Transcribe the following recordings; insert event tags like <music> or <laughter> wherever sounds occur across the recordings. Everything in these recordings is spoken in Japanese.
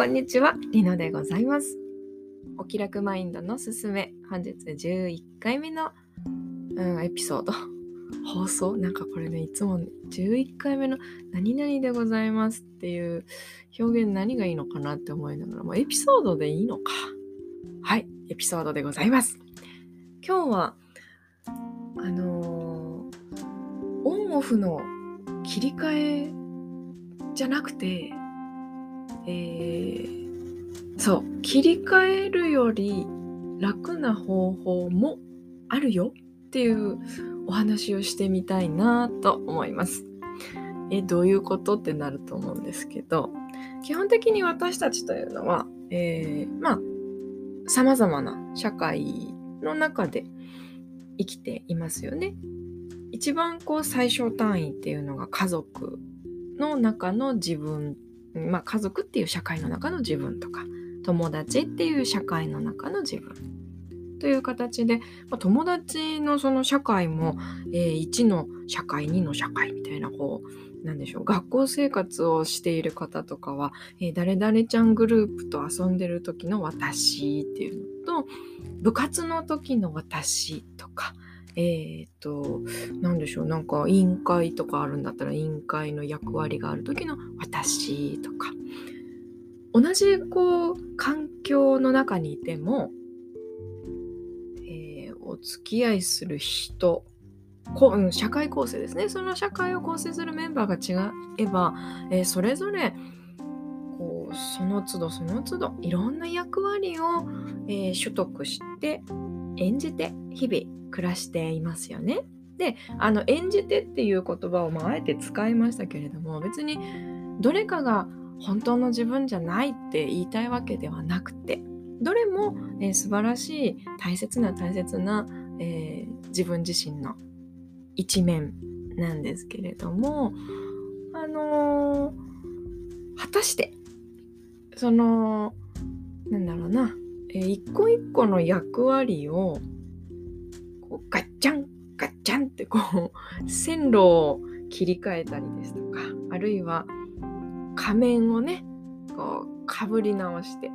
こんにちは、りのでございます。お気楽マインドのすすめ、本日11回目の、うん、エピソード。<laughs> 放送？なんかこれね、いつもね11回目の何々でございますっていう表現何がいいのかなって思いながら、もうエピソードでいいのか。はい、エピソードでございます。今日は、あのーオンオフの切り替えじゃなくて、えーそう切り替えるより楽な方法もあるよっていうお話をしてみたいなと思います。えどういうことってなると思うんですけど基本的に私たちというのは、えーまあさまざまな社会の中で生きていますよね。一番こう最小単位っていうのが家族の中の自分まあ、家族っていう社会の中の自分とか友達っていう社会の中の自分という形で、まあ、友達のその社会も、えー1の社会2の社会みたいなこうなんでしょう学校生活をしている方とかは、えー誰々ちゃんグループと遊んでる時の私っていうのと部活の時の私とかえっ、となんでしょうなんか委員会とかあるんだったら委員会の役割がある時の私とか。同じこう環境の中にいても、えーお付き合いする人こうん社会構成ですね。その社会を構成するメンバーが違えば、えーそれぞれこうその都度その都度いろんな役割を、えー取得して演じて日々暮らしていますよね。であの演じてっていう言葉をまああえて使いましたけれども別にどれかが本当の自分じゃないって言いたいわけではなくてどれも、えー素晴らしい大切な大切な、えー自分自身の一面なんですけれどもあのー果たしてそのなんだろうな、えー一個一個の役割をこうガッチャンガッチャンってこう <laughs> 線路を切り替えたりですとかあるいは仮面をねこうかぶり直して、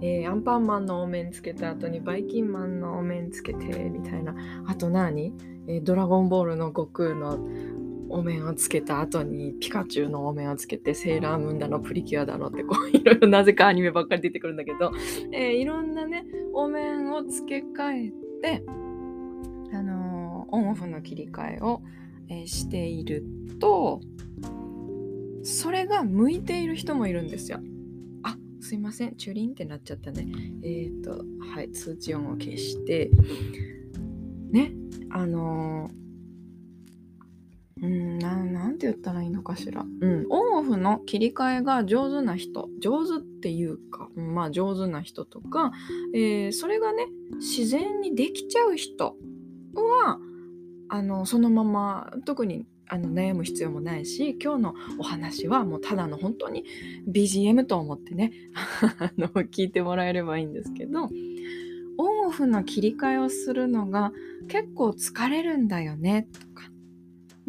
えーアンパンマンのお面つけた後にバイキンマンのお面つけてみたいな。あと何、えードラゴンボールの悟空のお面をつけた後にピカチュウのお面をつけてセーラームーンだのプリキュアだのってこういろいろなぜかアニメばっかり出てくるんだけど、えーいろんなねお面を付け替えてあのーオンオフの切り替えを、えーしているとそれが向いている人もいるんですよ。あすいませんチュリンってなっちゃったね。えっ、とはい通知音を消してねあのーうんななんて言ったらいいのかしら。うん。オンオフの切り替えが上手な人。上手っていうかうんまあ上手な人とか、えーそれがね自然にできちゃう人はあのそのまま特にあの悩む必要もないし今日のお話はもうただの本当に BGM と思ってね <laughs> あの聞いてもらえればいいんですけどオンオフの切り替えをするのが結構疲れるんだよねとか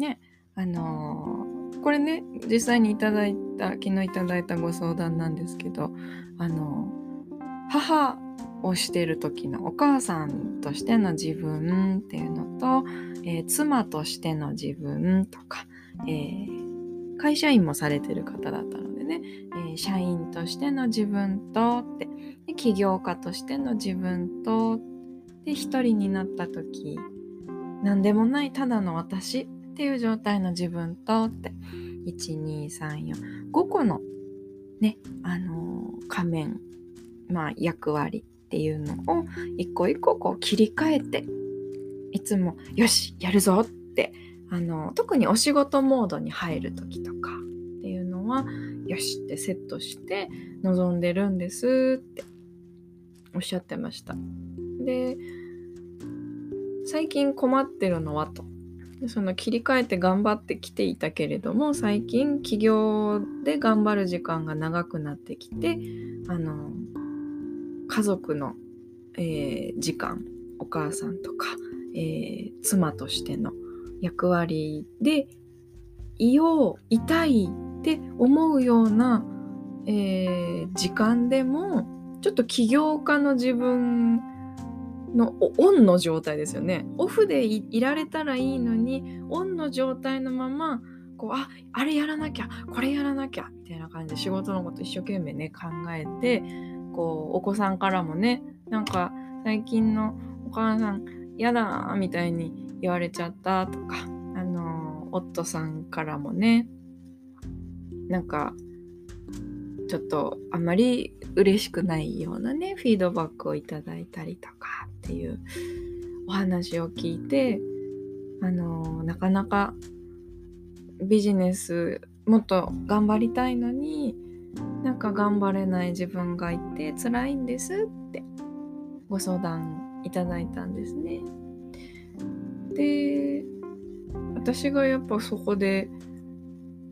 ねあのーこれね実際にいただいた昨日いただいたご相談なんですけどあのー母をしてる時のお母さんとしての自分っていうのと、えー妻としての自分とか、えー会社員もされてる方だったのでね、えー社員としての自分とってで起業家としての自分とで一人になった時何でもないただの私っていう状態の自分とって12345個のねあのー仮面まあ役割っていうのを一個一個こう切り替えていつもよしやるぞってあの特にお仕事モードに入る時とかっていうのはよしってセットして臨んでるんですっておっしゃってました。で最近困ってるのはとその切り替えて頑張ってきていたけれども最近起業で頑張る時間が長くなってきてあの家族の、えー時間お母さんとか、えー妻としての役割でいよういたいって思うようなえー、時間でもちょっと起業家の自分のオンの状態ですよね。オフでいられたらいいのにオンの状態のままこうああれやらなきゃこれやらなきゃみたいな感じで仕事のこと一生懸命ね考えてこうお子さんからもねなんか最近のお母さん嫌だみたいに言われちゃったとかあの夫さんからもねなんかちょっとあまり嬉しくないようなねフィードバックをいただいたりとかっていうお話を聞いてあのなかなかビジネスもっと頑張りたいのになんか頑張れない自分がいて辛いんですってご相談いただいたんですね。で私がやっぱそこで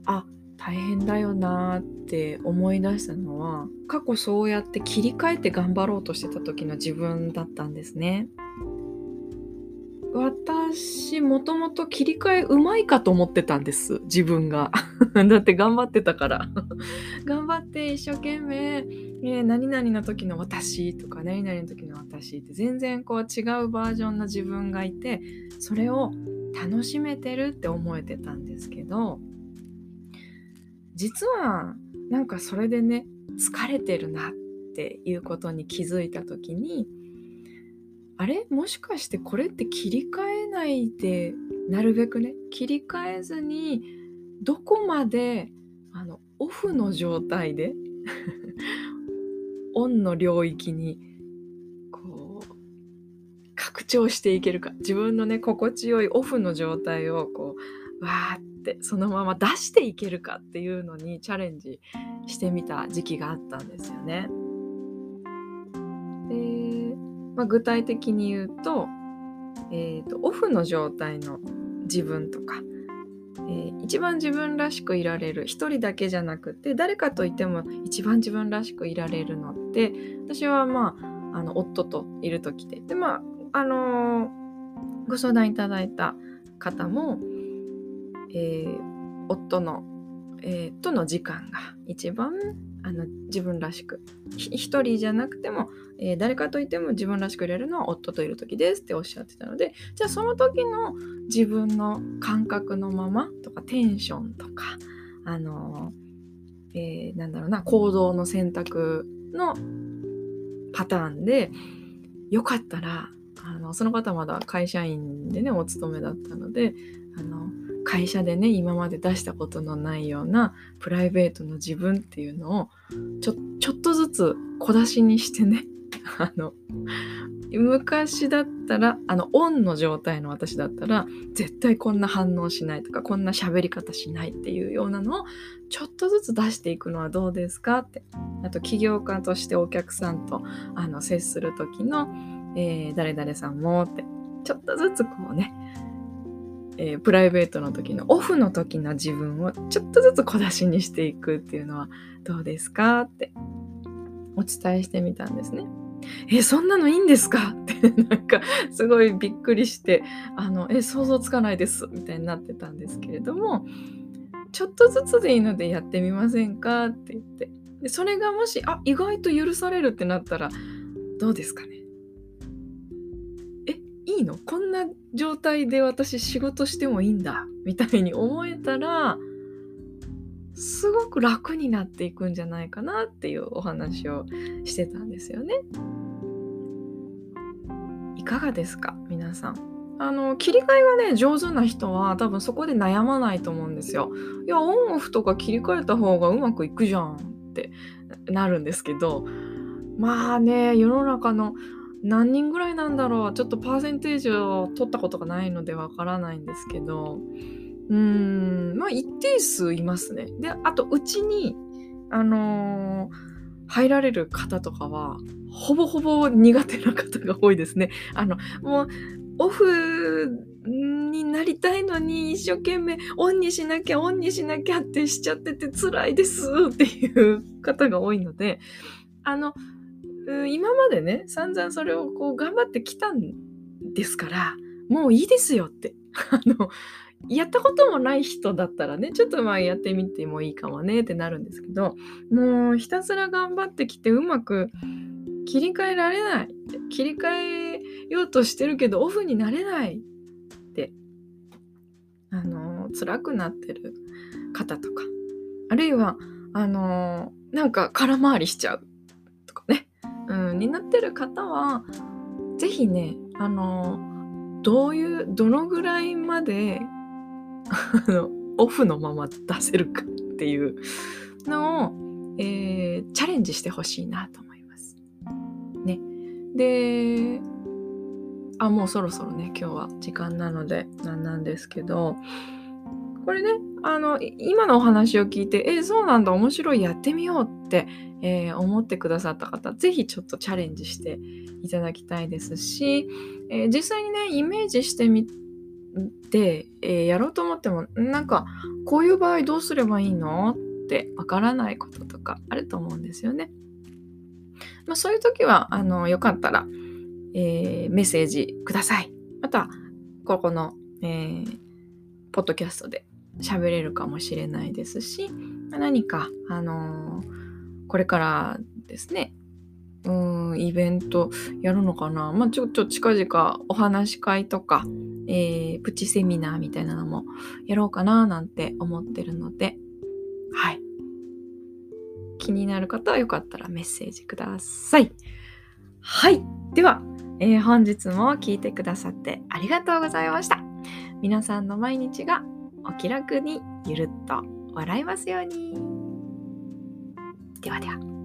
あ大変だよなって思い出したのは過去そうやって切り替えて頑張ろうとしてた時の自分だったんですね。私もともと切り替えうまいかと思ってたんです自分が <laughs> だって頑張ってたから <laughs> 頑張って一生懸命、えー、何々の時の私とか何々の時の私って全然こう違うバージョンの自分がいてそれを楽しめてるって思えてたんですけど実はなんかそれでね疲れてるなっていうことに気づいた時にあれ？もしかしてこれって切り替えないでなるべくね？切り替えずにどこまであのオフの状態で <laughs> オンの領域にこう拡張していけるか。自分のね心地よいオフの状態をこうわーってそのまま出していけるかっていうのにチャレンジしてみた時期があったんですよね。で、まあ、具体的に言うと,、えーと、オフの状態の自分とか、えー、一番自分らしくいられる一人だけじゃなくて誰かといても一番自分らしくいられるのって私はまああの夫といる時ででまああのー、ご相談いただいた方もえー、夫の、えー、との時間が一番あの自分らしく一人じゃなくても、えー、誰かといても自分らしくいれるのは夫といる時ですっておっしゃってたのでじゃあその時の自分の感覚のままとかテンションとかあの、えー、なんだろうな行動の選択のパターンでよかったらあのその方まだ会社員でねお勤めだったのであの会社でね今まで出したことのないようなプライベートの自分っていうのをちょちょっとずつ小出しにしてね <laughs> あの昔だったらあのオンの状態の私だったら絶対こんな反応しないとかこんな喋り方しないっていうようなのをちょっとずつ出していくのはどうですかって。あと起業家としてお客さんとあの接する時の、えー、誰々さんもってちょっとずつこうねえー、プライベートの時のオフの時の自分をちょっとずつ小出しにしていくっていうのはどうですか？って。お伝えしてみたんですね。えそんなのいいんですか？<laughs> ってなんかすごいびっくりしてあのえ想像つかないですみたいになってたんですけれどもちょっとずつでいいのでやってみませんか？って言って。でそれがもしあ意外と許されるってなったらどうですかね？いいの？こんな状態で私仕事してもいいんだみたいに思えたらすごく楽になっていくんじゃないかなっていうお話をしてたんですよね。いかがですか？皆さん。あの切り替えがね上手な人は多分そこで悩まないと思うんですよ。いやオンオフとか切り替えた方がうまくいくじゃんってなるんですけどまあね世の中の何人ぐらいなんだろう？ちょっとパーセンテージを取ったことがないのでわからないんですけどうーんまあ一定数いますね。であとうちにあのー、入られる方とかはほぼほぼ苦手な方が多いですね。あのもうオフになりたいのに一生懸命オンにしなきゃオンにしなきゃってしちゃってて辛いですっていう方が多いのであの今までね散々それをこう頑張ってきたんですからもういいですよって。<laughs> あのやったこともない人だったらねちょっとまあやってみてもいいかもねってなるんですけどもうひたすら頑張ってきてうまく切り替えられない切り替えようとしてるけどオフになれないってあの辛くなってる方とかあるいはあのなんか空回りしちゃうとかね、になってる方は是非ねあのどういうどのぐらいまであのオフのまま出せるかっていうのを、えー、チャレンジしてほしいなと思います。ね。であもうそろそろね今日は時間なのでなんなんですけどこれねあの今のお話を聞いてえそうなんだ面白いやってみようって、えー、思ってくださった方是非ちょっとチャレンジしていただきたいですし、えー、実際にねイメージしてみて、えー、やろうと思ってもなんかこういう場合どうすればいいのってわからないこととかあると思うんですよね。まあ、そういう時はあのよかったら、え、メッセージください。またここの、え、ポッドキャストで喋れるかもしれないですし何かあのー、これからですね。うんイベントやるのかな。まあちょっと近々お話し会とか、えー、プチセミナーみたいなのもやろうかななんて思ってるので。はい。気になる方はよかったらメッセージください。はい。では、えー、本日も聞いてくださってありがとうございました。皆さんの毎日がお気楽にゆるっと笑いますように。ではでは。